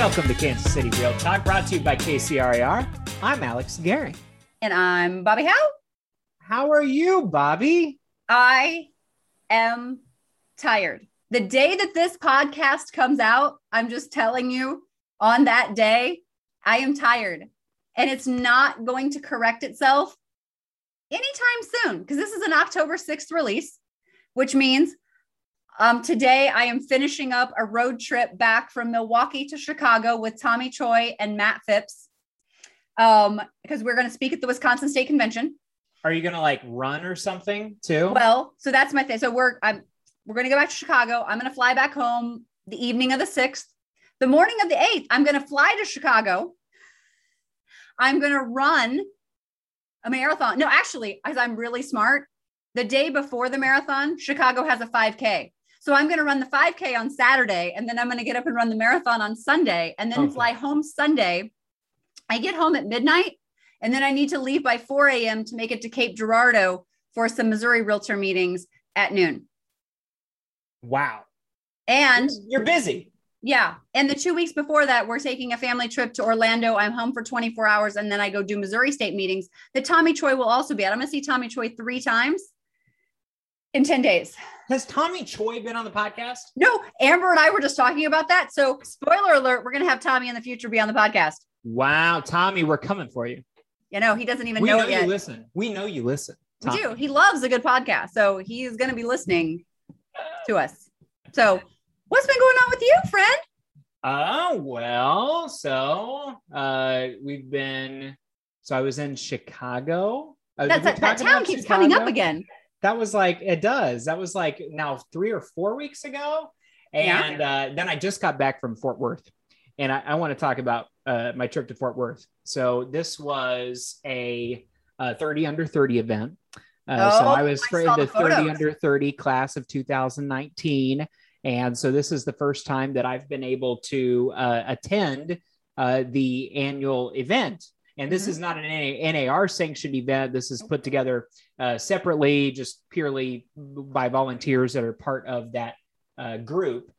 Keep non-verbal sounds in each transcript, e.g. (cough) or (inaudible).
Welcome to Kansas City Real Talk, brought to you by KCRAR. I'm Alex Gary. And I'm Bobbi Howe. How are you, Bobbi? I am tired. The day that this podcast comes out, I'm just telling you, on that day, I am tired. And it's not going to correct itself anytime soon because this is an October 6th release, which means um, today I am finishing up a road trip back from Milwaukee to Chicago with Tommy Choi and Matt Phipps um, because we're going to speak at the Wisconsin State Convention. Are you going to like run or something too? Well, so that's my thing. So we're I'm we're going to go back to Chicago. I'm going to fly back home the evening of the 6th. The morning of the 8th, I'm going to fly to Chicago. I'm going to run a marathon. No, actually, as I'm really smart, the day before the marathon, Chicago has a 5K. So I'm going to run the 5K on Saturday, and then I'm going to get up and run the marathon on Sunday, and then okay. fly home Sunday. I get home at midnight, and then I need to leave by 4 a.m. to make it to Cape Girardeau for some Missouri Realtor meetings at noon. Wow. And you're busy. Yeah. And the two weeks before that, we're taking a family trip to Orlando. I'm home for 24 hours and then I go do Missouri State meetings that Tommy Choi will also be at. I'm going to see Tommy Choi three times in 10 days. Has Tommy Choi been on the podcast? No. Amber and I were just talking about that. So, spoiler alert, we're going to have Tommy in the future be on the podcast. Wow. Tommy, we're coming for you. You know, he doesn't even we know, know it yet. You listen. We know you listen. Tommy. We do. He loves a good podcast. So, he's going to be listening to us. So, what's been going on with you, friend? Uh, well, so uh, we've been. So I was in Chicago. Uh, That's that, that town keeps Chicago? coming up again. That was like it does. That was like now three or four weeks ago, and yeah. uh, then I just got back from Fort Worth, and I, I want to talk about uh, my trip to Fort Worth. So this was a, a 30 under 30 event. Uh, oh, so I was for the, the 30 under 30 class of 2019. And so this is the first time that I've been able to uh, attend uh, the annual event. And this mm-hmm. is not an NAR sanctioned event. This is put together uh, separately, just purely by volunteers that are part of that uh, group.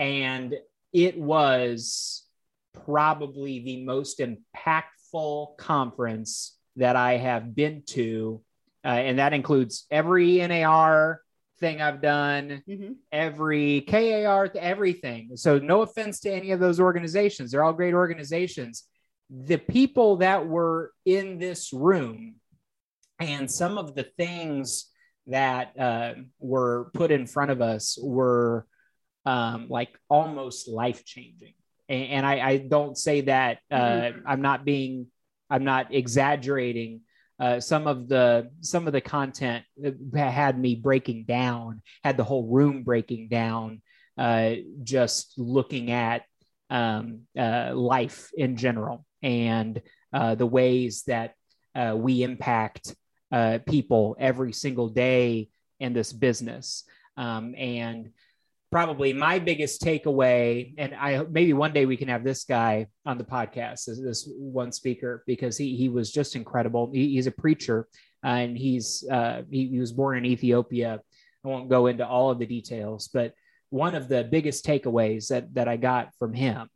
And it was probably the most impactful conference that I have been to. Uh, and that includes every NAR thing I've done, mm-hmm. every KAR, everything. So, no offense to any of those organizations, they're all great organizations. The people that were in this room and some of the things that uh, were put in front of us were um, like almost life changing. And, and I, I, don't say that uh, mm-hmm. I'm not being, I'm not exaggerating uh, some of the some of the content had me breaking down, had the whole room breaking down, uh, just looking at um, uh, life in general and uh, the ways that uh, we impact people every single day in this business. Um, and probably my biggest takeaway, and I maybe one day we can have this guy on the podcast, this, this one speaker, because he he was just incredible. He, he's a preacher, uh, and he's uh, he, he was born in Ethiopia. I won't go into all of the details, but one of the biggest takeaways that that I got from him,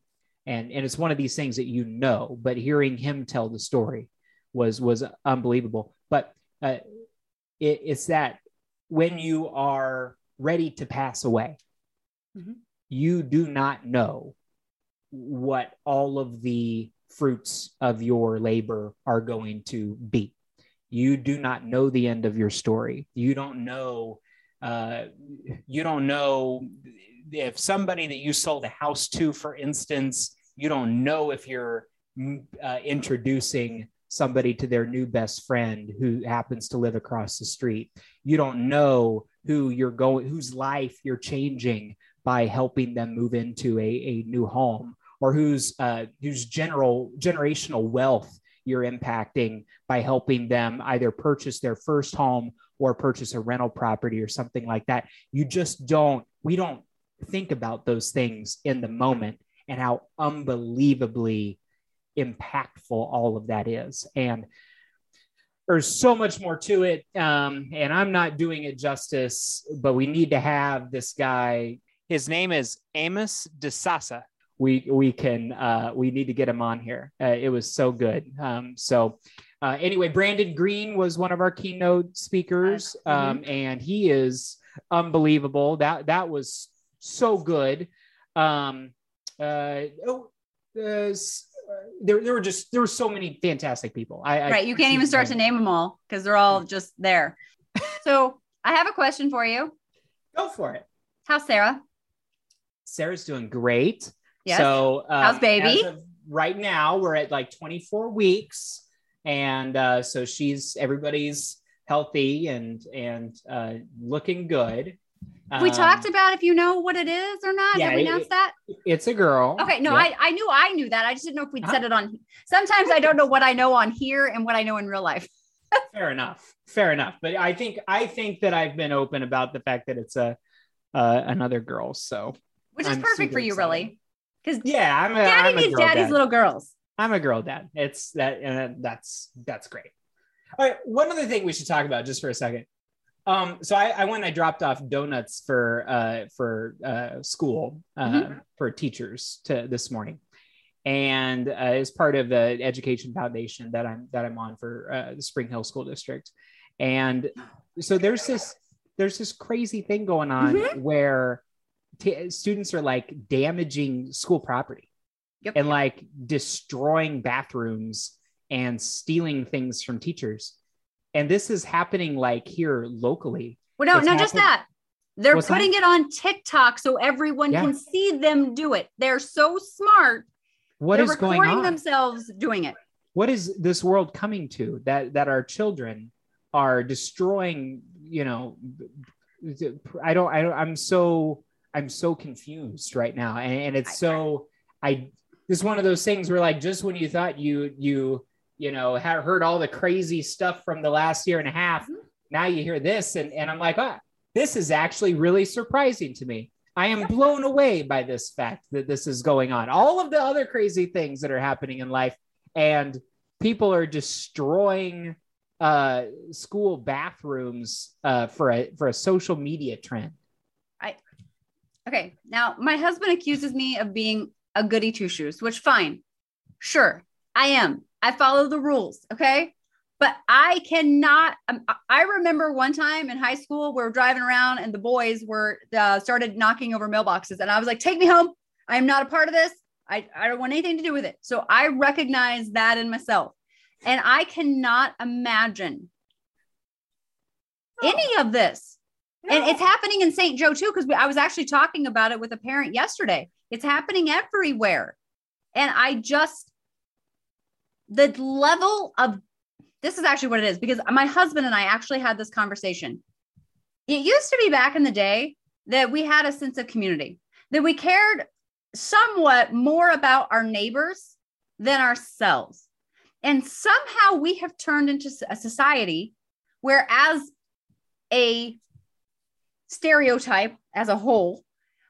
and and it's one of these things that you know, but hearing him tell the story was was unbelievable. But uh, it, it's that when you are ready to pass away mm-hmm. you do not know what all of the fruits of your labor are going to be. You do not know the end of your story. You don't know. Uh, you don't know if somebody that you sold a house to, for instance, you don't know if you're uh, introducing somebody to their new best friend who happens to live across the street. You don't know who you're going, whose life you're changing by helping them move into a, a new home or whose uh, whose general generational wealth you're impacting by helping them either purchase their first home or purchase a rental property or something like that you just don't we don't think about those things in the moment and how unbelievably impactful all of that is and there's so much more to it um, and i'm not doing it justice but we need to have this guy his name is Amos DeSasa. we we can uh, we need to get him on here. Uh, it was so good. Um, so uh, anyway, Brandon Green was one of our keynote speakers, um, and he is unbelievable. That that was so good. Um, uh, oh, uh, there, there were just there were so many fantastic people. I, right, I, you can't even start to name them all because they're all just there. so I have a question for you. Go for it. How's Sarah? Sarah's doing great. Yes. So um, How's baby? right now, we're at like 24 weeks, and uh, so she's everybody's healthy and and uh, looking good. We Um, talked about if you know what it is or not. yeah, Have we it- that? It's a girl. Okay, no, Yeah. I, I knew I knew that. I just didn't know if we'd Uh-huh. said it on. Sometimes I don't know what I know on here and what I know in real life. (laughs) fair enough fair enough but i think i think that i've been open about the fact that it's a uh, another girl so Which is I'm perfect for you, excited. really. Because yeah i'm a, daddy I'm a needs daddy's dad. little girls. i'm a girl dad it's that and that's that's great all right one other thing we should talk about just for a second um so i, I went and i dropped off donuts for uh for uh school uh Mhm. for teachers to this morning and uh, as part of the education foundation that i'm that i'm on for uh, the spring hill school district and so there's this there's this crazy thing going on where t- students are like damaging school property Yep. and like destroying bathrooms and stealing things from teachers and this is happening like here locally Well, no, It's not just that. They're What's that? putting it on TikTok so everyone Yeah. can see them do it. They're so smart. What They're is going recording on themselves doing it. what is this world coming to that that our children are destroying you know i don't i don't i'm so i'm so confused right now and, and it's so i this is one of those things where like just when you thought you you you know had heard all the crazy stuff from the last year and a half Mhm. now you hear this and and i'm like ah, this is actually really surprising to me i am blown away by this fact that this is going on all of the other crazy things that are happening in life and people are destroying uh, school bathrooms uh, for a for a social media trend. I okay. Now, my husband accuses me of being a goody two shoes, which fine. Sure, I am. I follow the rules. Okay. But I cannot. Um, I- remember one time in high school, we were driving around and the boys were uh, started knocking over mailboxes. And I was like, take me home. I am not a part of this. I, I don't want anything to do with it. So I recognize that in myself. And I cannot imagine any of this. And it's happening in St. Joe too, because I was actually talking about it with a parent yesterday. It's happening everywhere. And I just, the level of this is actually what it is because my husband and I actually had this conversation. It used to be back in the day that we had a sense of community, that we cared somewhat more about our neighbors than ourselves. And somehow we have turned into a society where, as a stereotype as a whole,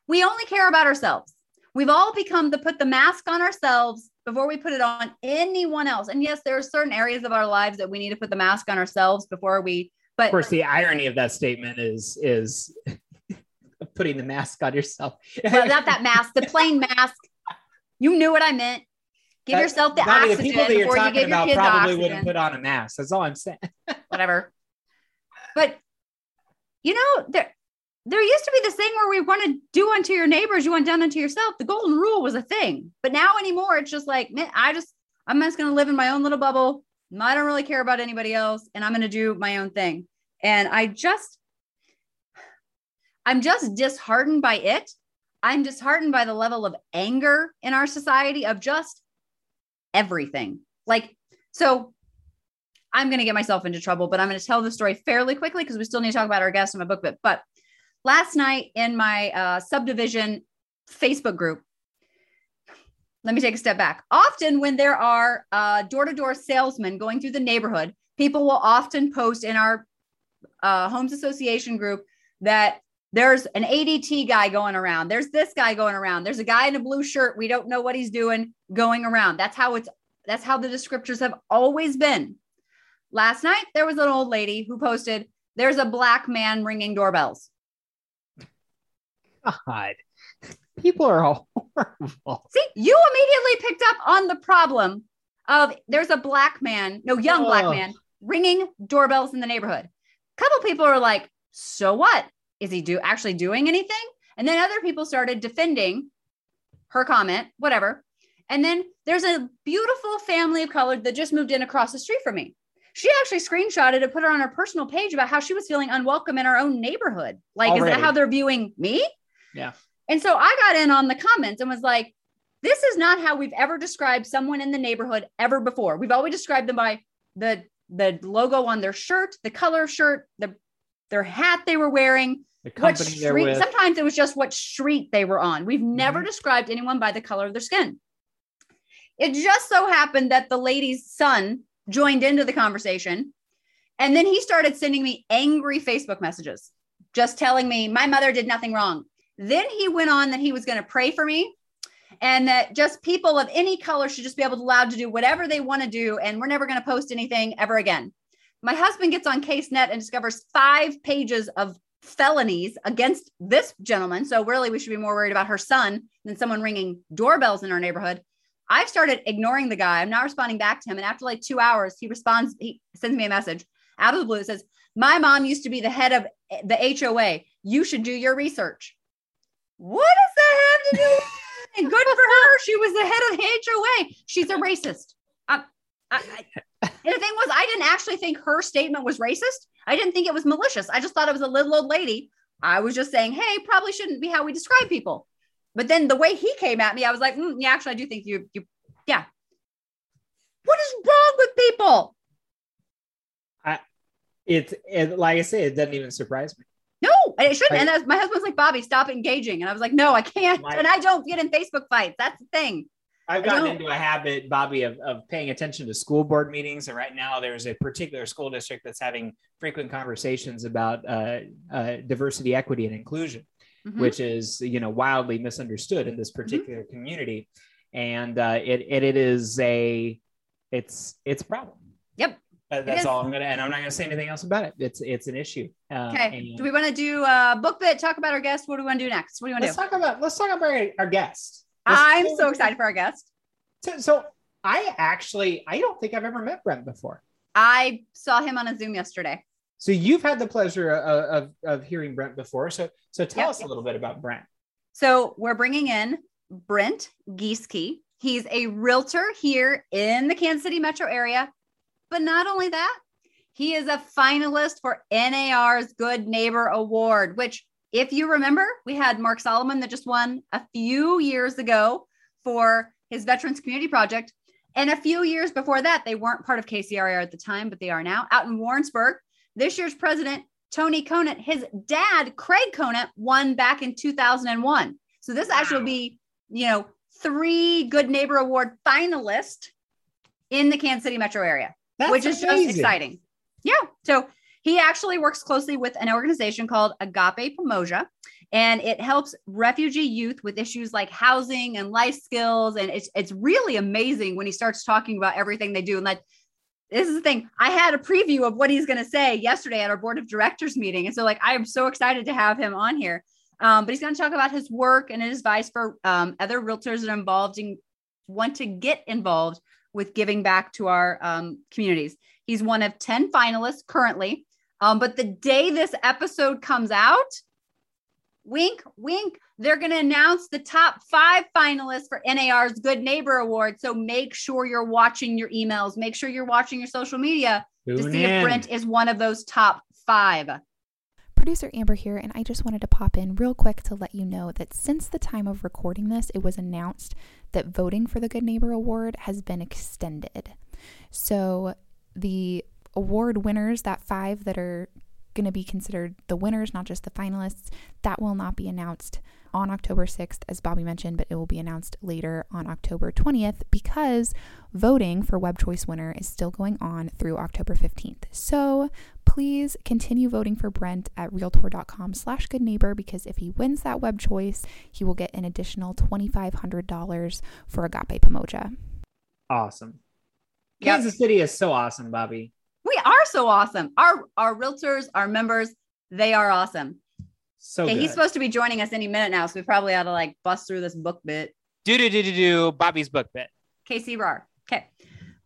we only care about ourselves. We've all become to put the mask on ourselves before we put it on anyone else. And yes, there are certain areas of our lives that we need to put the mask on ourselves before we. But Of course, the irony of that statement is is (laughs) putting the mask on yourself. well, not that mask, the plain mask. You knew what I meant. Give That- yourself the oxygen the people that you're before you talking give your about kids probably oxygen. wouldn't put on a mask. That's all I'm saying. whatever. But you know, there there used to be this thing where we want to do unto your neighbors, you want done unto yourself. The golden rule was a thing. But now anymore, it's just like, man, I just I'm just gonna live in my own little bubble. I don't really care about anybody else, and I'm gonna do my own thing. And I just I'm just disheartened by it. I'm disheartened by the level of anger in our society of just everything. Like, so I'm going to get myself into trouble, but I'm going to tell the story fairly quickly because we still need to talk about our guest in my book bit. But last night in my uh, subdivision Facebook group, let me take a step back. Often, when there are door to door salesmen going through the neighborhood, people will often post in our uh, homes association group that there's an ADT guy going around. There's this guy going around. There's a guy in a blue shirt. We don't know what he's doing going around. That's how it's that's how the descriptors have always been. Last night there was an old lady who posted there's a black man ringing doorbells. God. People are all (laughs) horrible. See, you immediately picked up on the problem of there's a black man, no, young black Oh. man, ringing doorbells in the neighborhood. A couple people are like, so what? Is he do actually doing anything? And then other people started defending her comment, whatever. And then there's a beautiful family of color that just moved in across the street from me. She actually screenshotted and put it on her personal page about how she was feeling unwelcome in her own neighborhood. Like, is that how they're viewing me? Yeah. And so I got in on the comments and was like, this is not how we've ever described someone in the neighborhood ever before. We've always described them by the the logo on their shirt, the color of shirt, the their hat they were wearing, The what street. with. Sometimes it was just what street they were on. We've mm-hmm. never described anyone by the color of their skin. It just so happened that the lady's son joined into the conversation. And then he started sending me angry Facebook messages, just telling me my mother did nothing wrong. Then he went on that he was going to pray for me and that just people of any color should just be able to allowed to do whatever they want to do. And we're never going to post anything ever again. My husband gets on CaseNet and discovers five pages of felonies against this gentleman. So really, we should be more worried about her son than someone ringing doorbells in our neighborhood. I've started ignoring the guy. I'm not responding back to him. And after like two hours, he responds, he sends me a message out of the blue. It says, My mom used to be the head of the HOA. You should do your research. What does that have to do with? Good for her. She was the head of the HOA. She's a racist. I, I, I- and the thing was, I didn't actually think her statement was racist. I didn't think it was malicious. I just thought it was a little old lady. I was just saying, hey, probably shouldn't be how we describe people. But then the way he came at me, I was like, mm, yeah, actually, I do think you, you, yeah. What is wrong with people? It's it, like I say, it doesn't even surprise me. No, and it shouldn't. Right. And as my husband's like, Bobbi, stop engaging. And I was like, no, I can't. And I don't get in Facebook fights. That's the thing. I've gotten into a habit, Bobbi, of, of paying attention to school board meetings. And right now, there's a particular school district that's having frequent conversations about uh, uh, diversity, equity, and inclusion, Mhm. which is you know wildly misunderstood in this particular community. And uh, it, it it is a it's it's a problem. Yep. Uh, is. that's all I'm gonna, and I'm not gonna say anything else about it. It's it's an issue. Uh, Okay. and- Do we want to do a book bit, talk about our guest? What do we want to do next? What do you want to do? let's talk about let's talk about our, our guest. Let's- I'm so excited for our guest. So, so I actually I don't think I've ever met Brent before. I saw him on a Zoom yesterday. So you've had the pleasure of, of, of hearing Brent before. So so tell Yep. us a little bit about Brent. So we're bringing in Brent Gieseke. He's a realtor here in the Kansas City metro area. But not only that, he is a finalist for NAR's Good Neighbor Award, which, if you remember, we had Mark Solomon that just won a few years ago for his Veterans Community Project. And a few years before that, they weren't part of KCRAR at the time, but they are now out in Warrensburg. This year's president, Tony Conant, his dad, Craig Conant, won back in 2001. So this actually will be, you know, three Good Neighbor Award finalists in the Kansas City metro area, That's which is just exciting. Yeah. So he actually works closely with an organization called Agape Pamoja, and it helps refugee youth with issues like housing and life skills. And it's it's really amazing when he starts talking about everything they do. And like this is the thing. I had a preview of what he's going to say yesterday at our board of directors meeting, and so like I am so excited to have him on here. Um, but he's going to talk about his work and his advice for um, other realtors that are involved and want to get involved with giving back to our um, communities. He's one of 10 finalists currently. Um, but the day this episode comes out, wink, wink, they're going to announce the top five finalists for NAR's Good Neighbor Award. So make sure you're watching your emails, make sure you're watching your social media to see in. if Brent is one of those top five. Producer Amber here, and I just wanted to pop in real quick to let you know that since the time of recording this, it was announced that voting for the Good Neighbor Award has been extended. So the award winners, that five that are going to be considered the winners, not just the finalists, that will not be announced on October 6th, as Bobbi mentioned, but it will be announced later on October 20th because voting for Web Choice winner is still going on through October 15th. So please continue voting for Brent at realtor.com slash good neighbor because if he wins that web choice, he will get an additional $2,500 for Agape Pamoja. Awesome. Yep. Kansas City is so awesome, Bobbi. We are so awesome. Our our realtors, our members, they are awesome. So Okay, he's supposed to be joining us any minute now, so we probably ought to like bust through this book bit. do do do do do. Bobbi's book bit. Casey Rar. Okay.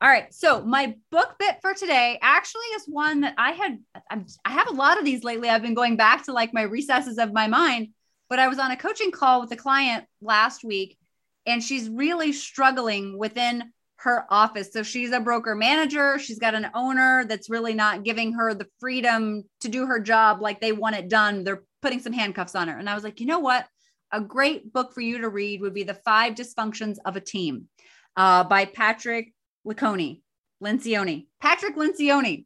All right. So my book bit for today actually is one that I had. I'm, I have a lot of these lately. I've been going back to like my recesses of my mind. But I was on a coaching call with a client last week, and she's really struggling within her office. So she's a broker manager. She's got an owner that's really not giving her the freedom to do her job like they want it done. They're putting some handcuffs on her. And I was like, you know what? A great book for you to read would be The Five Dysfunctions of a Team uh, by Patrick Lencioni. Lencioni. Patrick Lencioni.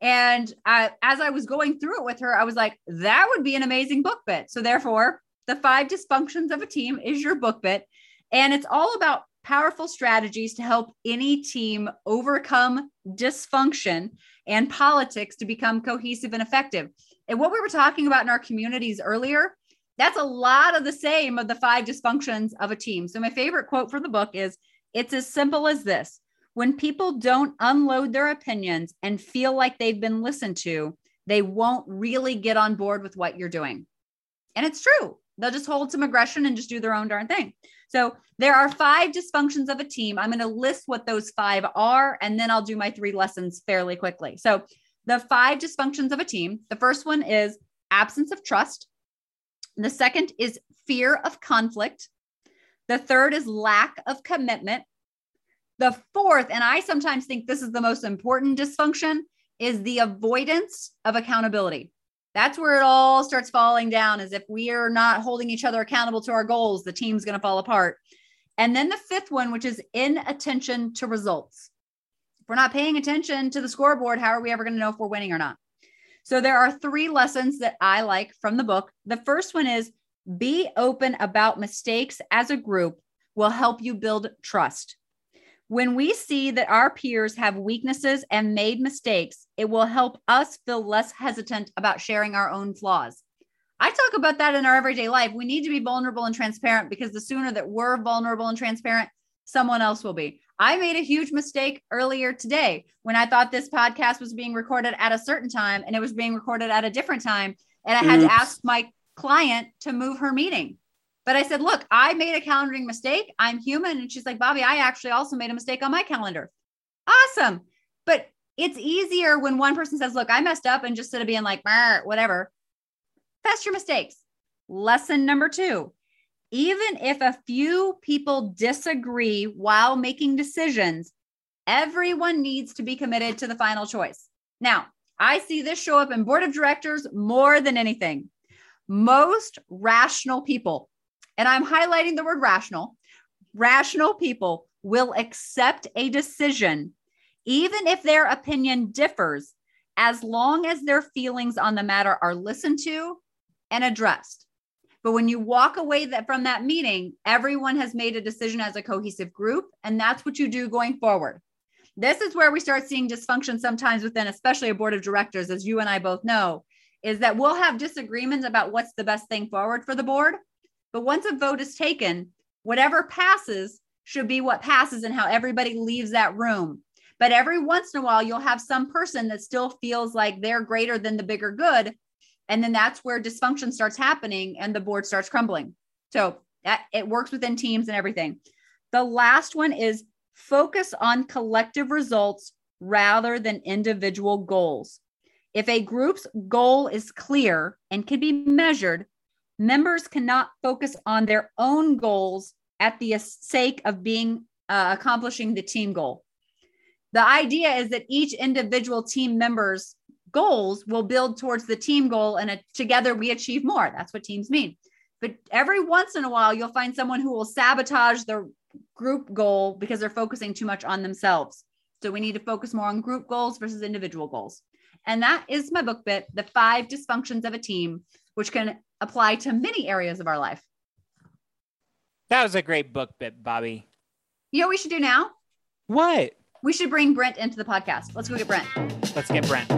And I, as I was going through it with her, I was like, that would be an amazing book bit. So, therefore, The Five Dysfunctions of a Team is your book bit. And it's all about powerful strategies to help any team overcome dysfunction and politics to become cohesive and effective. And what we were talking about in our communities earlier, that's a lot of the same of the five dysfunctions of a team. So, my favorite quote from the book is It's as simple as this when people don't unload their opinions and feel like they've been listened to, they won't really get on board with what you're doing. And it's true. They'll just hold some aggression and just do their own darn thing. So there are five dysfunctions of a team. I'm going to list what those five are, and then I'll do my three lessons fairly quickly. So the five dysfunctions of a team the first one is absence of trust, the second is fear of conflict, the third is lack of commitment. The fourth, and I sometimes think this is the most important dysfunction, is the avoidance of accountability. That's where it all starts falling down, as if we are not holding each other accountable to our goals, the team's going to fall apart. And then the fifth one, which is inattention to results. If we're not paying attention to the scoreboard, how are we ever going to know if we're winning or not? So there are three lessons that I like from the book. The first one is be open about mistakes as a group will help you build trust. When we see that our peers have weaknesses and made mistakes, it will help us feel less hesitant about sharing our own flaws. I talk about that in our everyday life. We need to be vulnerable and transparent because the sooner that we're vulnerable and transparent, someone else will be. I made a huge mistake earlier today when I thought this podcast was being recorded at a certain time and it was being recorded at a different time. And I had Oops. to ask my client to move her meeting. But I said, look, I made a calendaring mistake. I'm human. And she's like, Bobbi, I actually also made a mistake on my calendar. Awesome. But it's easier when one person says, look, I messed up and just instead of being like, whatever, fess your mistakes. Lesson number two even if a few people disagree while making decisions, everyone needs to be committed to the final choice. Now, I see this show up in board of directors more than anything. Most rational people, and I'm highlighting the word rational, rational people will accept a decision, even if their opinion differs, as long as their feelings on the matter are listened to and addressed. But when you walk away that, from that meeting, everyone has made a decision as a cohesive group, and that's what you do going forward. This is where we start seeing dysfunction sometimes within, especially a board of directors, as you and I both know, is that we'll have disagreements about what's the best thing forward for the board. But once a vote is taken, whatever passes should be what passes and how everybody leaves that room. But every once in a while, you'll have some person that still feels like they're greater than the bigger good. And then that's where dysfunction starts happening and the board starts crumbling. So that it works within teams and everything. The last one is focus on collective results rather than individual goals. If a group's goal is clear and can be measured, members cannot focus on their own goals at the sake of being uh, accomplishing the team goal. The idea is that each individual team member's goals will build towards the team goal, and it, together we achieve more. That's what teams mean. But every once in a while, you'll find someone who will sabotage the group goal because they're focusing too much on themselves. So we need to focus more on group goals versus individual goals. And that is my book bit, The Five Dysfunctions of a Team, which can apply to many areas of our life. That was a great book bit, Bobby. You know what we should do now? What? We should bring Brent into the podcast. Let's go get Brent. Let's get Brent.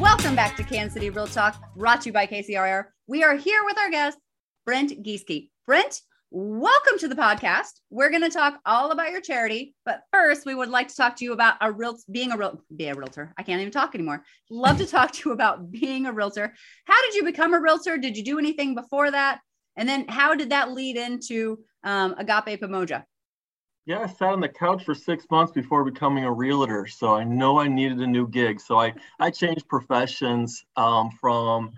Welcome back to Kansas City Real Talk, brought to you by KCRAR. We are here with our guest, Brent Gieseke. Brent, welcome to the podcast. We're going to talk all about your charity, but first, we would like to talk to you about a real being a real be a realtor. I can't even talk anymore. Love to talk to you about being a realtor. How did you become a realtor? Did you do anything before that? And then, how did that lead into um, Agape Pamoja? Yeah, I sat on the couch for six months before becoming a realtor, so I know I needed a new gig. So I I changed professions um, from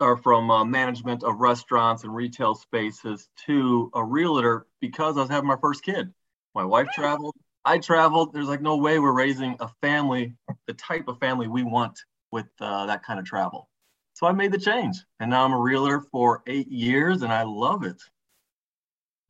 or from uh, management of restaurants and retail spaces to a realtor because I was having my first kid. My wife traveled, I traveled. There's like no way we're raising a family, the type of family we want with uh, that kind of travel. So I made the change, and now I'm a realtor for eight years, and I love it.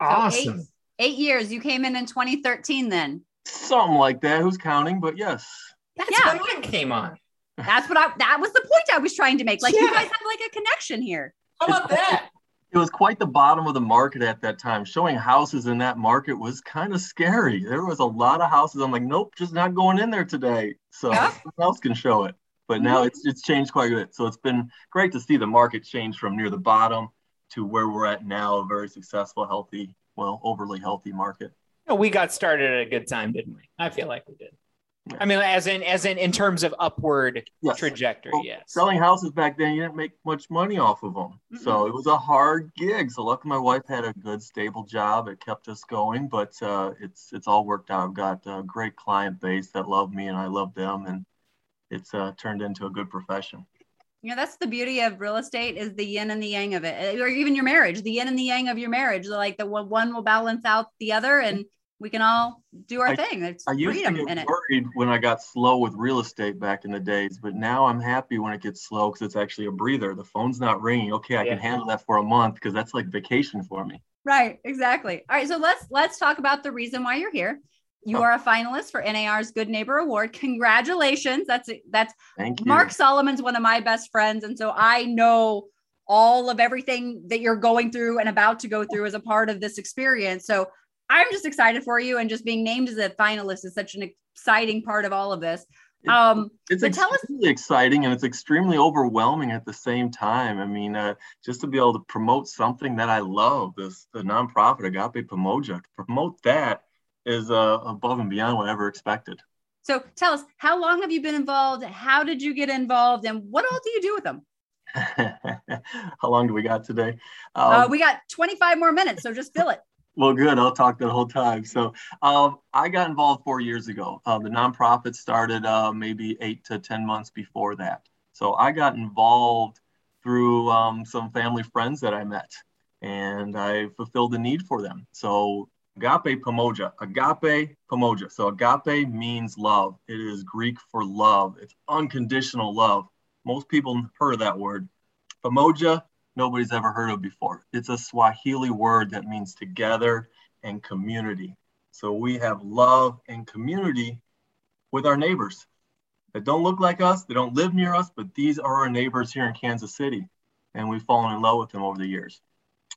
Awesome. So eight, eight years. You came in in 2013, then. Something like that. Who's counting? But yes. That's yeah. when I came on. That's what I that was the point I was trying to make. Like yeah. you guys have like a connection here. How about that? It was quite the bottom of the market at that time. Showing houses in that market was kind of scary. There was a lot of houses. I'm like, nope, just not going in there today. So yeah. someone else can show it. But now mm-hmm. it's it's changed quite a bit. So it's been great to see the market change from near the bottom to where we're at now, a very successful, healthy, well, overly healthy market. we got started at a good time, didn't we? I feel like we did. I mean, as in, as in, in terms of upward yes. trajectory. Well, yes. Selling houses back then, you didn't make much money off of them, mm-hmm. so it was a hard gig. So luckily, my wife had a good, stable job. It kept us going, but uh, it's it's all worked out. I've got a great client base that love me, and I love them, and it's uh, turned into a good profession. You know, that's the beauty of real estate is the yin and the yang of it, or even your marriage, the yin and the yang of your marriage. Like the one will balance out the other, and we can all do our I, thing. It's I used to get worried when I got slow with real estate back in the days, but now I'm happy when it gets slow because it's actually a breather. The phone's not ringing. Okay, I yeah. can handle that for a month because that's like vacation for me. Right, exactly. All right, so let's let's talk about the reason why you're here. You oh. are a finalist for NAR's Good Neighbor Award. Congratulations. That's that's Thank you. Mark Solomon's one of my best friends and so I know all of everything that you're going through and about to go through as a part of this experience. So I'm just excited for you, and just being named as a finalist is such an exciting part of all of this. Um, it's extremely us- exciting and it's extremely overwhelming at the same time. I mean, uh, just to be able to promote something that I love, this the nonprofit Agape Pamoja, to promote that is uh, above and beyond what I ever expected. So tell us, how long have you been involved? How did you get involved, and what all do you do with them? (laughs) how long do we got today? Uh, um, uh, we got 25 more minutes, so just fill it. Well, good. I'll talk the whole time. So, um, I got involved four years ago. Uh, the nonprofit started uh, maybe eight to 10 months before that. So, I got involved through um, some family friends that I met, and I fulfilled the need for them. So, agape pamoja, agape pamoja. So, agape means love. It is Greek for love, it's unconditional love. Most people heard that word. Pamoja nobody's ever heard of before. It's a Swahili word that means together and community. So we have love and community with our neighbors that don't look like us, they don't live near us, but these are our neighbors here in Kansas City. And we've fallen in love with them over the years.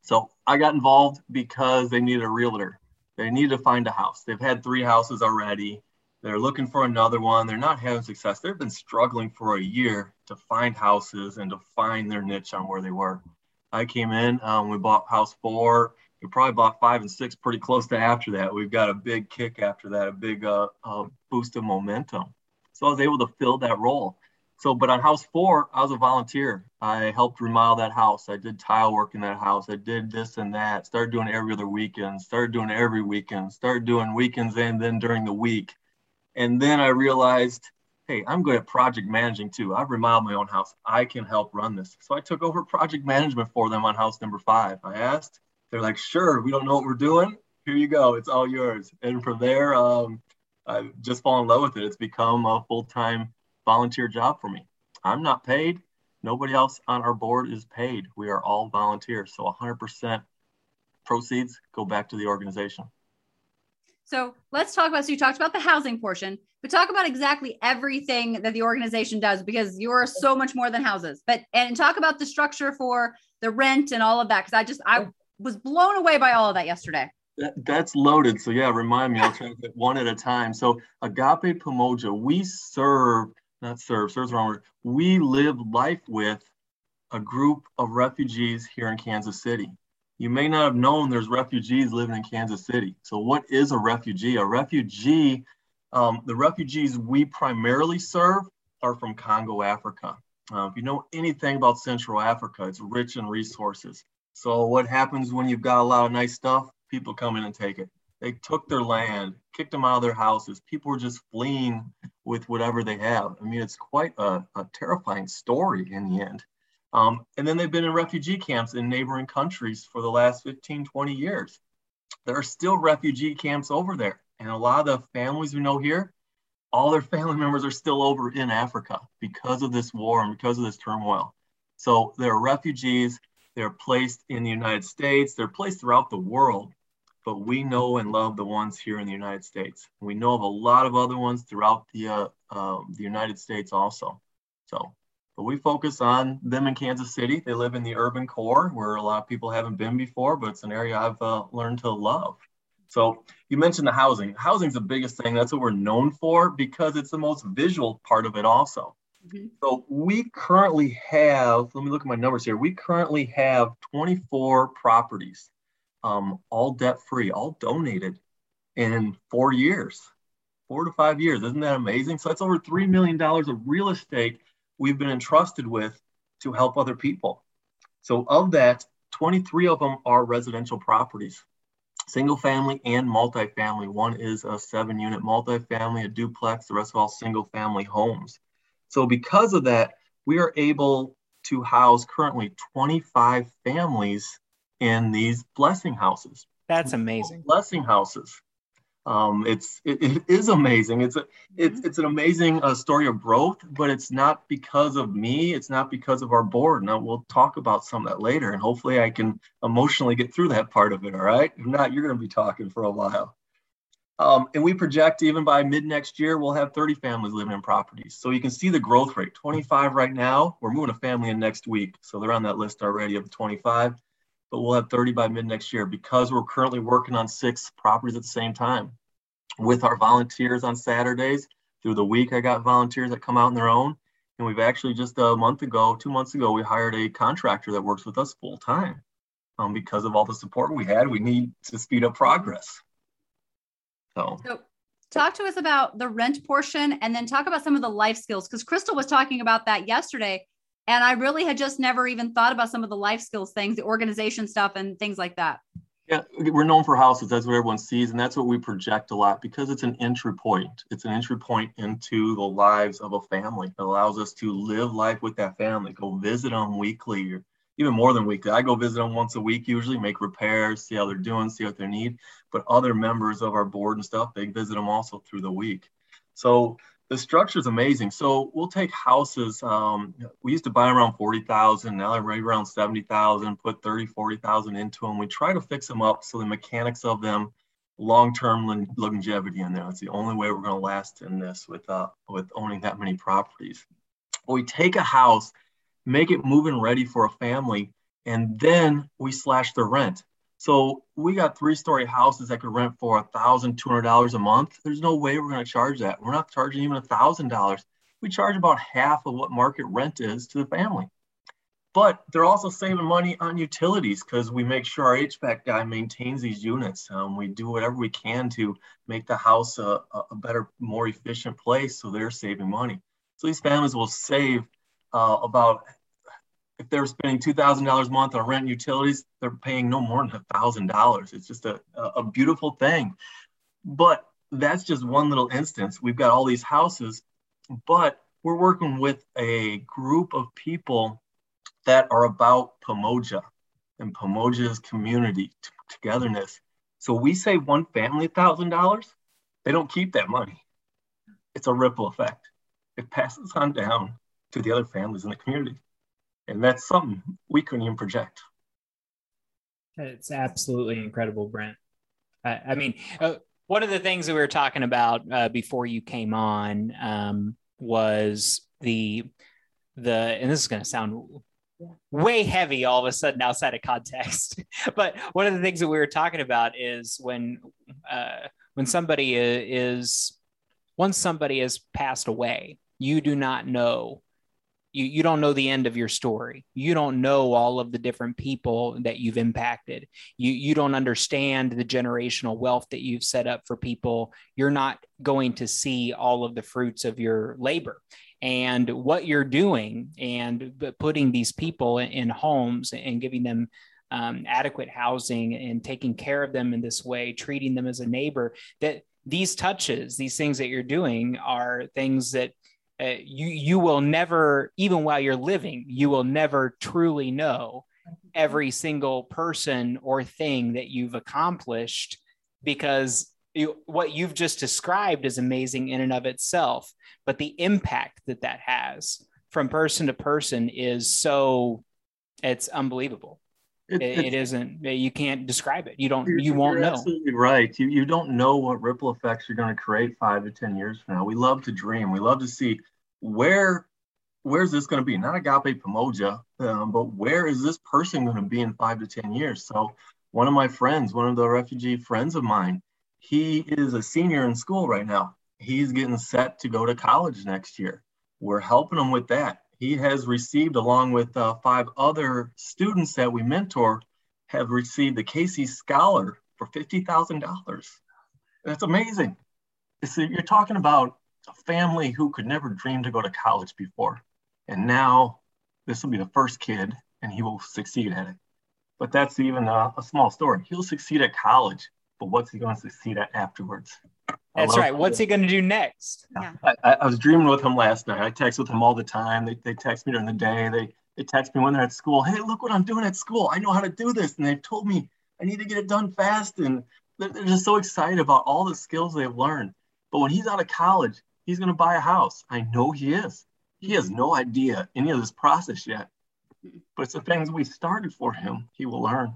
So I got involved because they needed a realtor. They needed to find a house. They've had three houses already. They're looking for another one. They're not having success. They've been struggling for a year to find houses and to find their niche on where they were. I came in, um, we bought house four. We probably bought five and six pretty close to after that. We've got a big kick after that, a big uh, uh, boost of momentum. So I was able to fill that role. So, but on house four, I was a volunteer. I helped remodel that house. I did tile work in that house. I did this and that. Started doing every other weekend. Started doing every weekend. Started doing weekends and then during the week. And then I realized, hey, I'm good at project managing too. I've remodeled my own house. I can help run this. So I took over project management for them on house number five. I asked, they're like, sure, we don't know what we're doing. Here you go. It's all yours. And from there, um, I've just fallen in love with it. It's become a full time volunteer job for me. I'm not paid. Nobody else on our board is paid. We are all volunteers. So 100% proceeds go back to the organization. So let's talk about. So you talked about the housing portion, but talk about exactly everything that the organization does because you're so much more than houses. But and talk about the structure for the rent and all of that because I just I was blown away by all of that yesterday. That, that's loaded. So yeah, remind me. I'll try to get one at a time. So Agape Pamoja, we serve, not serve, serves wrong word. We live life with a group of refugees here in Kansas City. You may not have known there's refugees living in Kansas City. So, what is a refugee? A refugee, um, the refugees we primarily serve are from Congo, Africa. Uh, if you know anything about Central Africa, it's rich in resources. So, what happens when you've got a lot of nice stuff? People come in and take it. They took their land, kicked them out of their houses. People were just fleeing with whatever they have. I mean, it's quite a, a terrifying story in the end. Um, and then they've been in refugee camps in neighboring countries for the last 15, 20 years. There are still refugee camps over there. And a lot of the families we know here, all their (laughs) family members are still over in Africa because of this war and because of this turmoil. So they're refugees. They're placed in the United States. They're placed throughout the world. But we know and love the ones here in the United States. We know of a lot of other ones throughout the, uh, uh, the United States also. So but we focus on them in Kansas City. They live in the urban core where a lot of people haven't been before, but it's an area I've uh, learned to love. So you mentioned the housing. Housing is the biggest thing. That's what we're known for because it's the most visual part of it also. Mm-hmm. So we currently have, let me look at my numbers here. We currently have 24 properties, um, all debt free, all donated in four years, four to five years. Isn't that amazing? So that's over $3 million of real estate we've been entrusted with to help other people. So, of that, 23 of them are residential properties, single family and multifamily. One is a seven unit multifamily, a duplex, the rest are all single family homes. So, because of that, we are able to house currently 25 families in these blessing houses. That's amazing. Blessing houses. Um, it's it, it is amazing. It's a it's mm-hmm. it's an amazing uh, story of growth, but it's not because of me. It's not because of our board. Now we'll talk about some of that later, and hopefully I can emotionally get through that part of it. All right. If not, you're going to be talking for a while. Um, and we project even by mid next year, we'll have 30 families living in properties. So you can see the growth rate 25 right now. We're moving a family in next week. So they're on that list already of 25 but we'll have 30 by mid next year because we're currently working on six properties at the same time with our volunteers on Saturdays. Through the week, I got volunteers that come out on their own. And we've actually just a month ago, two months ago, we hired a contractor that works with us full time. Um, because of all the support we had, we need to speed up progress. So. so, talk to us about the rent portion and then talk about some of the life skills because Crystal was talking about that yesterday and I really had just never even thought about some of the life skills things, the organization stuff, and things like that. Yeah, we're known for houses. That's what everyone sees, and that's what we project a lot because it's an entry point. It's an entry point into the lives of a family. It allows us to live life with that family, go visit them weekly, or even more than weekly. I go visit them once a week, usually make repairs, see how they're doing, see what they need. But other members of our board and stuff, they visit them also through the week. So the structure is amazing. So we'll take houses. Um, we used to buy around 40,000. Now they're right around 70,000, put 30, 40,000 into them. We try to fix them up so the mechanics of them, long-term longevity in there. It's the only way we're going to last in this with, uh, with owning that many properties. we take a house, make it move-in ready for a family, and then we slash the rent. So we got three story houses that could rent for $1,200 a month. There's no way we're going to charge that. We're not charging even $1,000. We charge about half of what market rent is to the family. But they're also saving money on utilities because we make sure our HVAC guy maintains these units. Um, we do whatever we can to make the house a, a better, more efficient place so they're saving money. So these families will save uh, about if they're spending two thousand dollars a month on rent and utilities, they're paying no more than a thousand dollars. It's just a, a beautiful thing. But that's just one little instance. We've got all these houses, but we're working with a group of people that are about Pamoja and Pamoja's community t- togetherness. So we save one family thousand dollars, they don't keep that money. It's a ripple effect. It passes on down to the other families in the community. And that's something we couldn't even project. It's absolutely incredible, Brent. I, I mean, uh, one of the things that we were talking about uh, before you came on um, was the the, and this is going to sound way heavy all of a sudden outside of context. (laughs) but one of the things that we were talking about is when uh, when somebody is once somebody has passed away, you do not know you, you don't know the end of your story. You don't know all of the different people that you've impacted. You you don't understand the generational wealth that you've set up for people. You're not going to see all of the fruits of your labor. And what you're doing and putting these people in homes and giving them um, adequate housing and taking care of them in this way treating them as a neighbor that these touches these things that you're doing are things that uh, you you will never even while you're living you will never truly know every single person or thing that you've accomplished because you, what you've just described is amazing in and of itself. But the impact that that has from person to person is so it's unbelievable it, it isn't you can't describe it. You don't you won't know. absolutely right. You, you don't know what ripple effects you're going to create five to ten years from now. We love to dream. We love to see where where's this going to be? Not agape pamoja um, but where is this person going to be in five to ten years? So one of my friends one of the refugee friends of mine he is a senior in school right now. He's getting set to go to college next year. We're helping him with that he has received, along with uh, five other students that we mentor, have received the KC Scholar for $50,000. That's amazing. So you're talking about a family who could never dream to go to college before. And now this will be the first kid and he will succeed at it. But that's even a, a small story. He'll succeed at college, but what's he going to succeed at afterwards? That's right. What's he going to do next? Yeah. I, I, was dreaming with him last night. I text with him all the time. They, they text me during the day. They, they text me when they're at school. Hey, look what I'm doing at school. I know how to do this. And they've told me I need to get it done fast. And they're, they're just so excited about all the skills they've learned. But when he's out of college, he's going to buy a house. I know he is. He has no idea any of this process yet. But it's the things we started for him, he will learn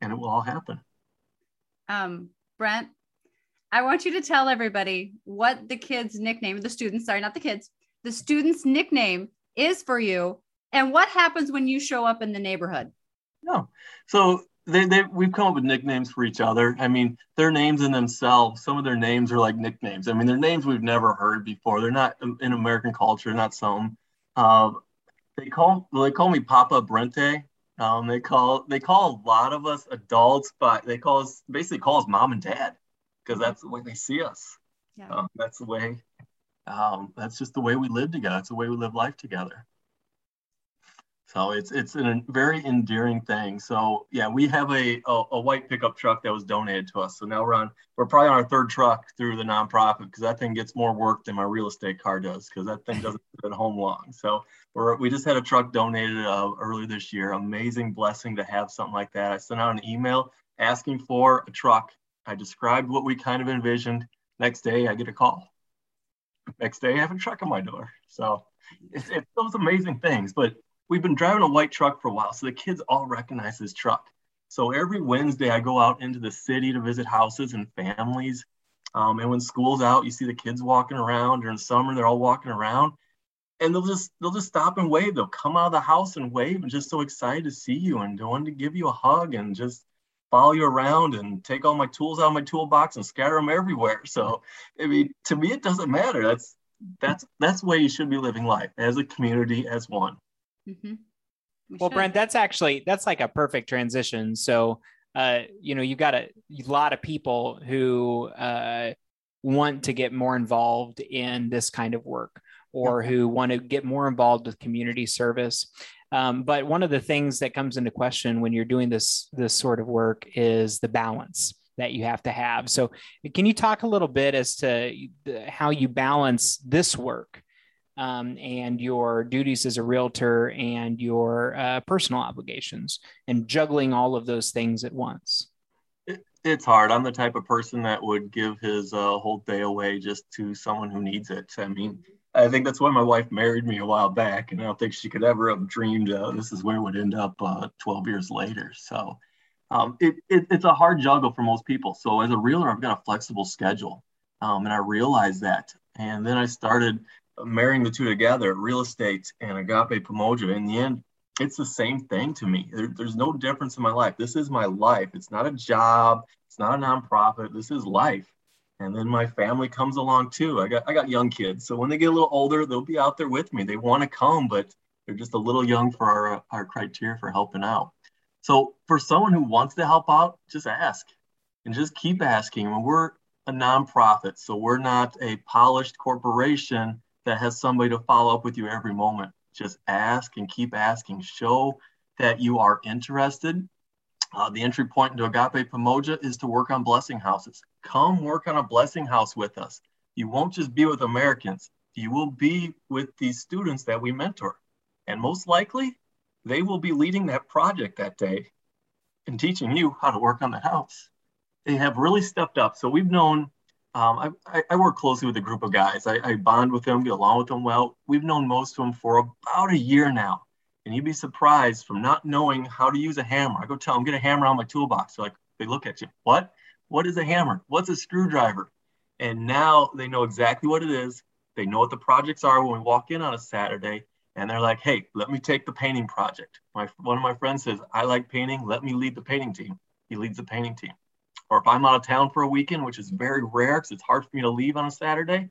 and it will all happen. Um, Brent, I want you to tell everybody what the kids' nickname, the students, sorry, not the kids, the students' nickname is for you and what happens when you show up in the neighborhood. No. So they, they, we've come up with nicknames for each other. I mean, their names in themselves, some of their names are like nicknames. I mean, they're names we've never heard before. They're not in American culture, not some. Uh, they call they call me Papa Brente. Um, they call they call a lot of us adults, but they call us basically call us mom and dad because that's the way they see us. Yeah. Um, that's the way, um, that's just the way we live together. That's the way we live life together. So it's it's a very endearing thing. So yeah, we have a, a, a white pickup truck that was donated to us. So now we're on we're probably on our third truck through the nonprofit because that thing gets more work than my real estate car does because that thing doesn't (laughs) sit at home long. So we're we just had a truck donated uh, early this year. Amazing blessing to have something like that. I sent out an email asking for a truck I described what we kind of envisioned. Next day, I get a call. Next day, I have a truck on my door. So it's, it's those amazing things. But we've been driving a white truck for a while, so the kids all recognize this truck. So every Wednesday, I go out into the city to visit houses and families. Um, and when school's out, you see the kids walking around. During summer, they're all walking around, and they'll just they'll just stop and wave. They'll come out of the house and wave, and just so excited to see you and wanting to give you a hug and just follow you around and take all my tools out of my toolbox and scatter them everywhere. So, I mean, to me, it doesn't matter. That's that's that's the way you should be living life as a community, as one. Mm-hmm. We well, should. Brent, that's actually that's like a perfect transition. So, uh, you know, you've got a, a lot of people who uh, want to get more involved in this kind of work or who want to get more involved with community service. Um, but one of the things that comes into question when you're doing this this sort of work is the balance that you have to have. So, can you talk a little bit as to how you balance this work um, and your duties as a realtor and your uh, personal obligations and juggling all of those things at once? It, it's hard. I'm the type of person that would give his uh, whole day away just to someone who needs it. I mean, I think that's why my wife married me a while back, and I don't think she could ever have dreamed uh, this is where it would end up uh, 12 years later. So um, it, it, it's a hard juggle for most people. So as a realtor, I've got a flexible schedule, um, and I realized that. And then I started marrying the two together, real estate and Agape Pamoja. In the end, it's the same thing to me. There, there's no difference in my life. This is my life. It's not a job. It's not a nonprofit. This is life and then my family comes along too. I got I got young kids, so when they get a little older, they'll be out there with me. They want to come, but They're just a little young for our, our criteria for helping out. So for someone who wants to help out, just ask and just keep asking. We're a nonprofit, so we're not a polished corporation that has somebody to follow up with you every moment. Just ask and keep asking. Show that you are interested. Uh, the entry point into Agape Pamoja is to work on blessing houses. Come work on a blessing house with us. You won't just be with Americans, you will be with these students that we mentor. And most likely, they will be leading that project that day and teaching you how to work on the house. They have really stepped up. So we've known, um, I, I, work closely with a group of guys. I, I bond with them, get along with them well. We've known most of them for about a year now. And you'd be surprised from not knowing how to use a hammer. I go tell them, get a hammer on my toolbox. They're like, they look at you. What? What is a hammer? What's a screwdriver? And now they know exactly what it is. They know what the projects are when we walk in on a Saturday and they're like, hey, let me take the painting project. My one of my friends says, I like painting, let me lead the painting team. He leads the painting team. Or if I'm out of town for a weekend, which is very rare because it's hard for me to leave on a Saturday,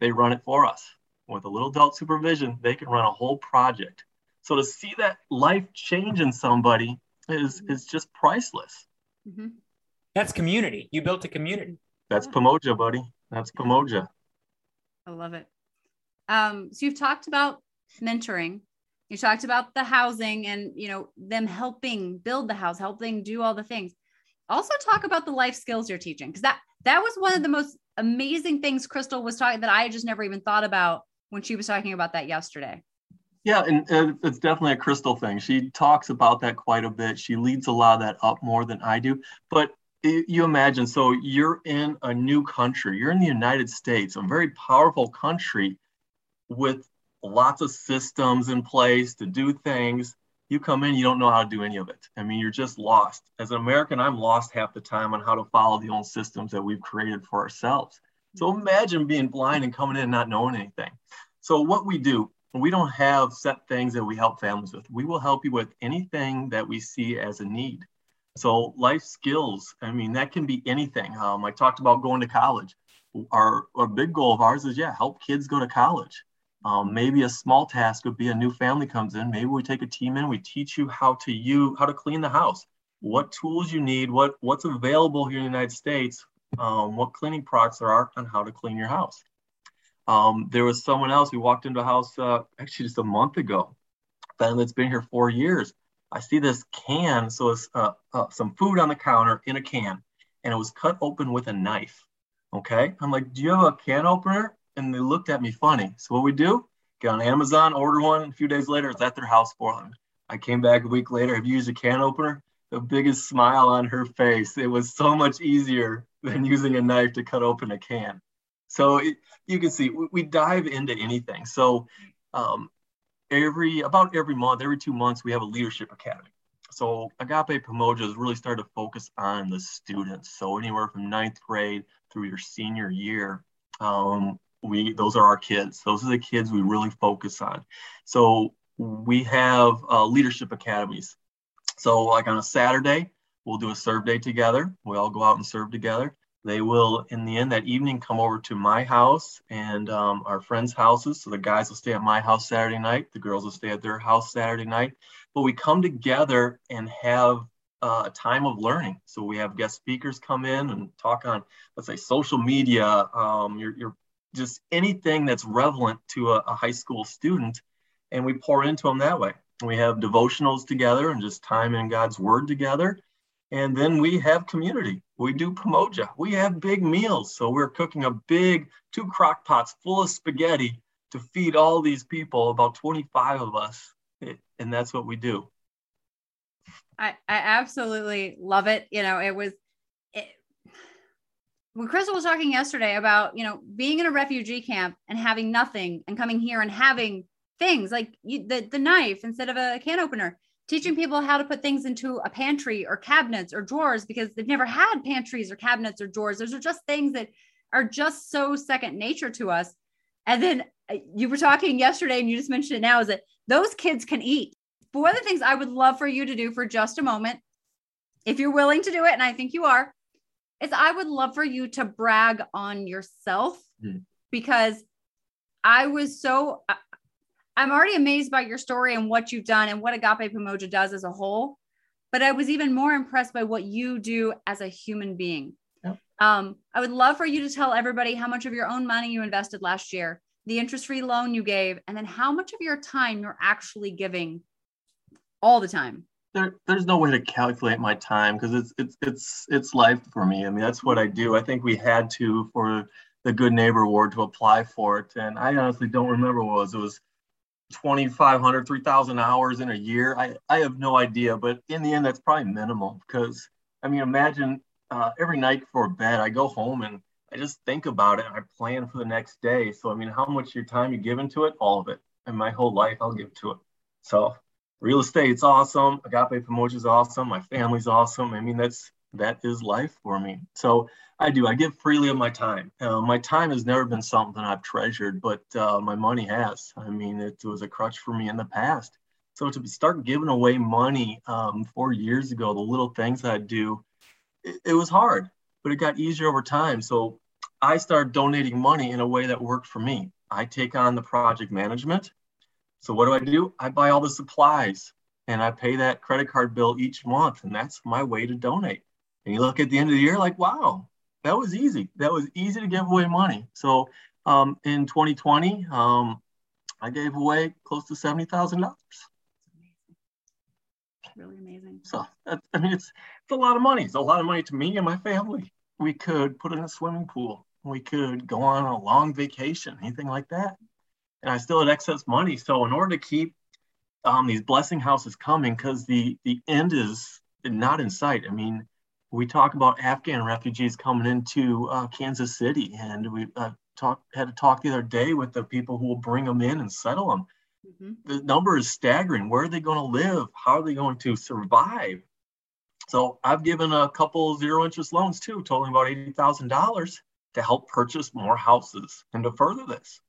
they run it for us. With a little adult supervision, they can run a whole project. So to see that life change in somebody is is just priceless. Mm-hmm. That's community. You built a community. That's Pamoja, buddy. That's Pamoja. I love it. Um, so you've talked about mentoring you talked about the housing and you know them helping build the house helping do all the things also talk about the life skills you're teaching because that that was one of the most amazing things crystal was talking that i just never even thought about when she was talking about that yesterday yeah and, and it's definitely a crystal thing she talks about that quite a bit she leads a lot of that up more than i do but you imagine so you're in a new country you're in the united states a very powerful country with lots of systems in place to do things. You come in, you don't know how to do any of it. I mean, you're just lost. As an American, I'm lost half the time on how to follow the old systems that we've created for ourselves. So mm-hmm. imagine being blind and coming in and not knowing anything. So what we do, we don't have set things that we help families with. We will help you with anything that we see as a need. So life skills, I mean, that can be anything. Um, I talked about going to college. Our, our big goal of ours is, yeah, help kids go to college. Um, maybe a small task would be a new family comes in. Maybe we take a team in. We teach you how to you how to clean the house, what tools you need, what what's available here in the United States, um, what cleaning products there are, and how to clean your house. Um, there was someone else who walked into a house uh, actually just a month ago, family that's been here four years. I see this can, so it's uh, uh, some food on the counter in a can, and it was cut open with a knife. Okay, I'm like, do you have a can opener? and they looked at me funny. So what we do? Get on Amazon, order one. A few days later, it's at their house for them. I came back a week later. Have you used a can opener? The biggest smile on her face. It was so much easier than using a knife to cut open a can. So it, you can see we, we, dive into anything. So um, every about every month, every two months, we have a leadership academy. So Agape Pamoja has really started to focus on the students. So anywhere from ninth grade through your senior year, um, we those are our kids. Those are the kids we really focus on. So we have uh, leadership academies. So like on a saturday we'll do a serve day together. We all go out and serve together they will in the end that evening come over to my house and um, our friends houses so the guys will stay at my house saturday night the girls will stay at their house saturday night but we come together and have uh, a time of learning. So we have guest speakers come in and talk on, let's say, social media, um, your, just anything that's relevant to a, a high school student, and we pour into them that way. We have devotionals together and just time in God's Word together. And then we have community. We do Pamoja. We have big meals. So we're cooking a big two crock pots full of spaghetti to feed all these people, about 25 of us. Eh, and that's what we do. I, I absolutely love it. You know, it was when Crystal was talking yesterday about, you know, being in a refugee camp and having nothing and coming here and having things like you, the, the knife instead of a can opener, teaching people how to put things into a pantry or cabinets or drawers because they've never had pantries or cabinets or drawers. Those are just things that are just so second nature to us. And then uh, you were talking yesterday and you just mentioned it now is that those kids can eat. But one of the things I would love for you to do for just a moment, if you're willing to do it, and I think you are, is I would love for you to brag on yourself mm. because I was so I'm already amazed by your story and what you've done and what Agape Pamoja does as a whole. But I was even more impressed by what you do as a human being. Yep. Um, I would love for you to tell everybody how much of your own money you invested last year, the interest free loan you gave, and then how much of your time you're actually giving all the time. There, there's no way to calculate my time because it's it's it's it's life for me. I mean, that's what I do. I think we had to for the Good Neighbor Award to apply for it, and I honestly don't remember what it was. It was 2,500, 3,000 hours in a year. I, I have no idea, but in the end, that's probably minimal because I mean, imagine uh, every night before bed, I go home and I just think about it and I plan for the next day. So, I mean, how much your time you give into it? All of it. And my whole life, I'll give to it. So, real estate's awesome. Agape is awesome. My family's awesome. I mean, that's that is life for me. So I do. I give freely of my time. Uh, my time has never been something I've treasured, but uh, my money has. I mean, it was a crutch for me in the past. So to start giving away money um, four years ago, the little things I do, it, it was hard, but it got easier over time. So I started donating money in a way that worked for me. I take on the project management. So what do I do? I buy all the supplies and I pay that credit card bill each month, and that's my way to donate. And you look at the end of the year, like, wow, that was easy. That was easy to give away money. So um, in 2020, um, I gave away close to seventy thousand dollars. Really amazing. So I mean, it's it's a lot of money. It's a lot of money to me and my family. We could put in a swimming pool. We could go on a long vacation, anything like that. And I still had excess money. So in order to keep um, these blessing houses coming, because the the end is not in sight. I mean, we talk about Afghan refugees coming into uh, Kansas City, and we uh, talk, had a talk the other day with the people who will bring them in and settle them. Mm-hmm. The number is staggering. Where are they going to live? How are they going to survive? So I've given a couple zero interest loans too, totaling about eighty thousand dollars to help purchase more houses and to further this.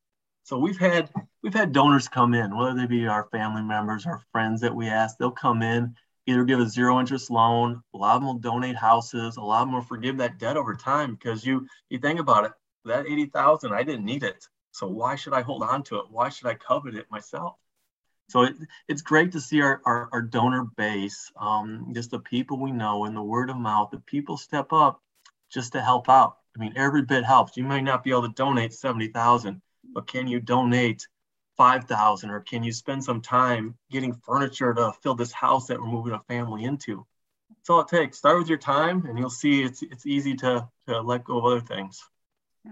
So we've had we've had donors come in, whether they be our family members or friends that we ask, they'll come in either give a zero interest loan. A lot of them will donate houses. A lot of them will forgive that debt over time because you you think about it, that eighty thousand, I didn't need it. So why should I hold on to it? Why should I covet it myself? So it, it's great to see our, our, our donor base, um, just the people we know and the word of mouth, the people step up just to help out. I mean, every bit helps. You may not be able to donate 70,000, but can you donate 5000 or can you spend some time getting furniture to fill this house that we're moving a family into? That's all it takes. Start with your time and you'll see it's it's easy to to let go of other things. Yeah.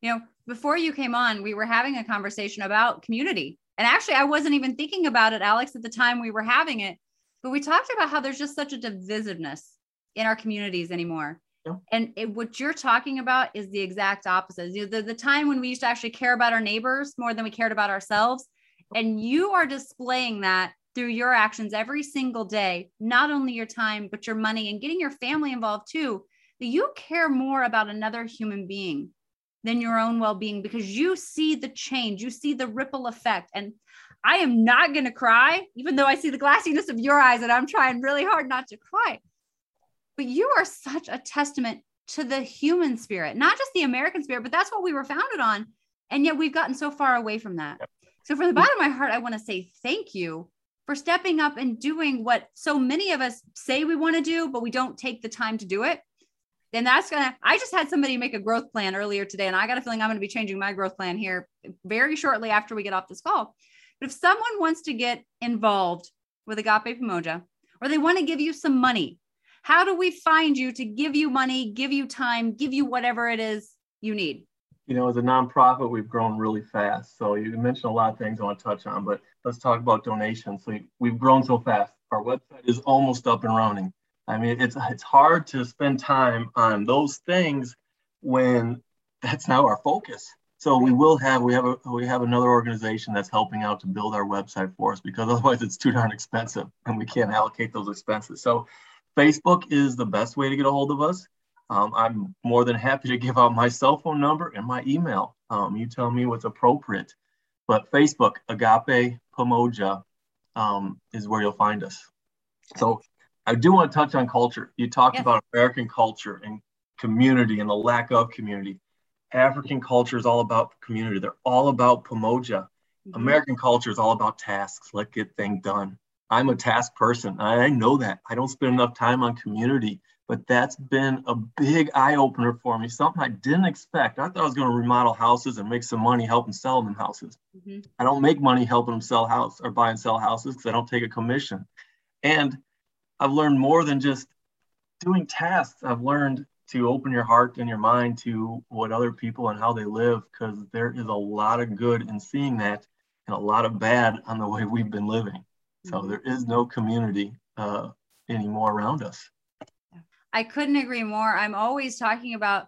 you know before you came on we were having a conversation about community. And actually i wasn't even thinking about it alex at the time we were having it. But we talked about how there's just such a divisiveness in our communities anymore yeah. And it, what you're talking about is the exact opposite. You know, the, the time when we used to actually care about our neighbors more than we cared about ourselves. And you are displaying that through your actions every single day, not only your time, but your money and getting your family involved too. That you care more about another human being than your own well being because you see the change, you see the ripple effect. And I am not going to cry, even though I see the glassiness of your eyes and I'm trying really hard not to cry but you are such a testament to the human spirit, not just the American spirit, but that's what we were founded on. And yet we've gotten so far away from that. So, from the bottom of my heart, I want to say thank you for stepping up and doing what so many of us say we want to do, but we don't take the time to do it. Then that's gonna. I just had somebody make a growth plan earlier today, and I got a feeling I'm going to be changing my growth plan here very shortly after we get off this call. But if someone wants to get involved with Agape Pamoja, or they want to give you some money how do we find you to give you money, give you time, give you whatever it is you need? You know, as a nonprofit, we've grown really fast. So you mentioned a lot of things I want to touch on, but let's talk about donations. So we've grown so fast. Our website is almost up and running. I mean, it's it's hard to spend time on those things when that's now our focus. So we will have we have a we have another organization that's helping out to build our website for us because otherwise it's too darn expensive and we can't allocate those expenses. So Facebook is the best way to get a hold of us. Um, I'm more than happy to give out my cell phone number and my email. Um, you tell me what's appropriate. But Facebook, Agape Pamoja, um, is where you'll find us. So I do want to touch on culture. You talked yeah. about American culture and community and the lack of community. African culture is all about community. They're all about Pamoja. Mm-hmm. American culture is all about tasks. Let's get things done. I'm a task person. I know that. I don't spend enough time on community, but that's been a big eye opener for me. Something I didn't expect. I thought I was going to remodel houses and make some money helping sell them houses. Mm-hmm. I don't make money helping them sell house or buy and sell houses because I don't take a commission. And I've learned more than just doing tasks. I've learned to open your heart and your mind to what other people and how they live because there is a lot of good in seeing that and a lot of bad on the way we've been living. So mm-hmm. there is no community uh, anymore around us. I couldn't agree more. I'm always talking about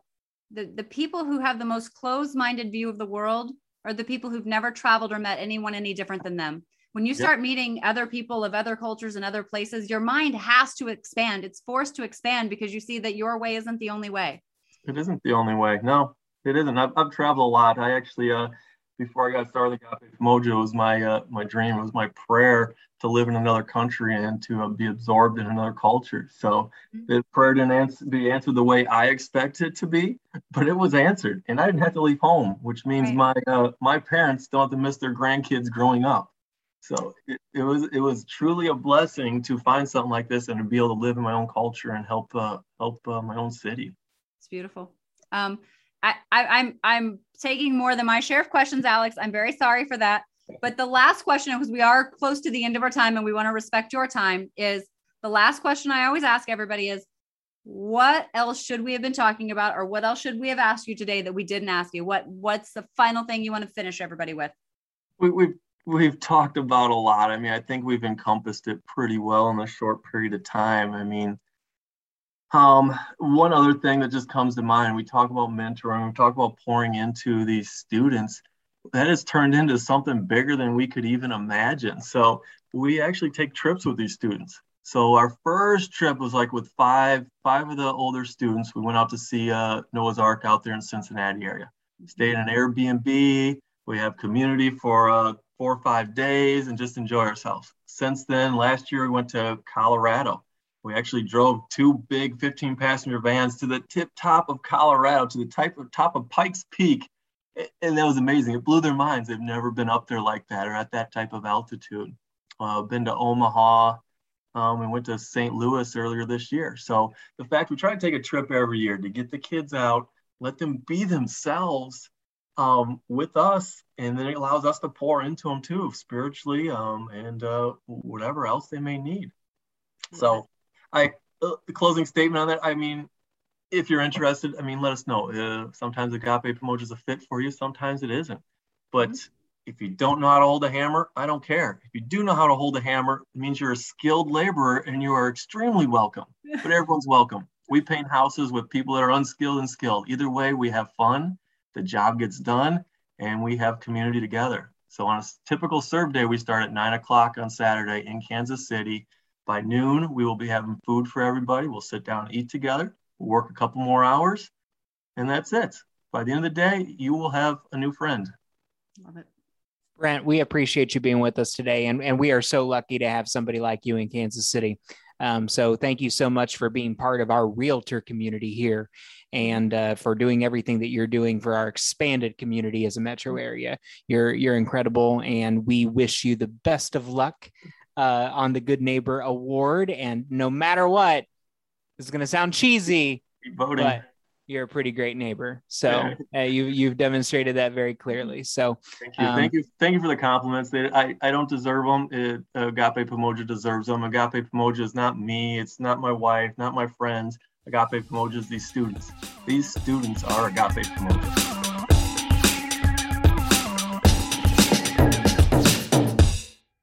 the, the people who have the most closed minded view of the world are the people who've never traveled or met anyone any different than them. When you start yep. meeting other people of other cultures and other places, your mind has to expand. It's forced to expand because you see that your way isn't the only way. It isn't the only way. No, it isn't. I've, I've traveled a lot. I actually, uh, before I got started with Mojo, was my uh, my dream. It was my prayer to live in another country and to uh, be absorbed in another culture. So mm-hmm. the prayer didn't answer, be answered the way I expected it to be, but it was answered, and I didn't have to leave home, which means right. my uh, my parents don't have to miss their grandkids growing up. So it, it, was it was truly a blessing to find something like this and to be able to live in my own culture and help uh, help uh, my own city. It's beautiful. Um, I, I'm I'm taking more than my share of questions, Alex. I'm very sorry for that. But the last question, because we are close to the end of our time and we want to respect your time, is the last question I always ask everybody is what else should we have been talking about or what else should we have asked you today that we didn't ask you? What what's the final thing you want to finish everybody with? We, we've we've talked about a lot. I mean, I think we've encompassed it pretty well in a short period of time. I mean, um, one other thing that just comes to mind, we talk about mentoring, we talk about pouring into these students that has turned into something bigger than we could even imagine. So we actually take trips with these students. So our first trip was like with five five of the older students. We went out to see uh, Noah's Ark out there in Cincinnati area. Stayed in an Airbnb. We have community for uh, four or five days and just enjoy ourselves. Since then, last year we went to Colorado. We actually drove two big 15 passenger vans to the tip top of Colorado, to the type of top of Pikes Peak and that was amazing. It blew their minds. They've never been up there like that or at that type of altitude. Uh, been to Omaha. Um, we went to St. Louis earlier this year. So the fact we try to take a trip every year to get the kids out, let them be themselves um, with us, and then it allows us to pour into them too, spiritually um, and uh, whatever else they may need. So, I uh, the closing statement on that. I mean, if you're interested, I mean, let us know. Uh, sometimes Agape Pamoja is a fit for you, sometimes it isn't. But mm-hmm. if you don't know how to hold a hammer, I don't care. If you do know how to hold a hammer, it means you're a skilled laborer and you are extremely welcome. (laughs) But everyone's welcome. We paint houses with people that are unskilled and skilled. Either way, we have fun, the job gets done, and we have community together. So on a typical serve day, we start at nine o'clock on Saturday in Kansas City. By noon, we will be having food for everybody. We'll sit down and eat together We'll work a couple more hours, and that's it. By the end of the day, you will have a new friend. Love it. Brent, we appreciate you being with us today, and, and we are so lucky to have somebody like you in Kansas City. Um, so thank you so much for being part of our realtor community here and uh, for doing everything that you're doing for our expanded community as a metro area. You're you're incredible, and we wish you the best of luck uh, on the Good Neighbor Award. And no matter what, this is going to sound cheesy, but you're a pretty great neighbor. So uh, you you've demonstrated that very clearly. So thank you, um, thank you, thank you for the compliments. I I don't deserve them. It, Agape Pamoja deserves them. Agape Pamoja is not me. It's not my wife. Not my friends. Agape Pamoja is these students. These students are Agape Pamoja.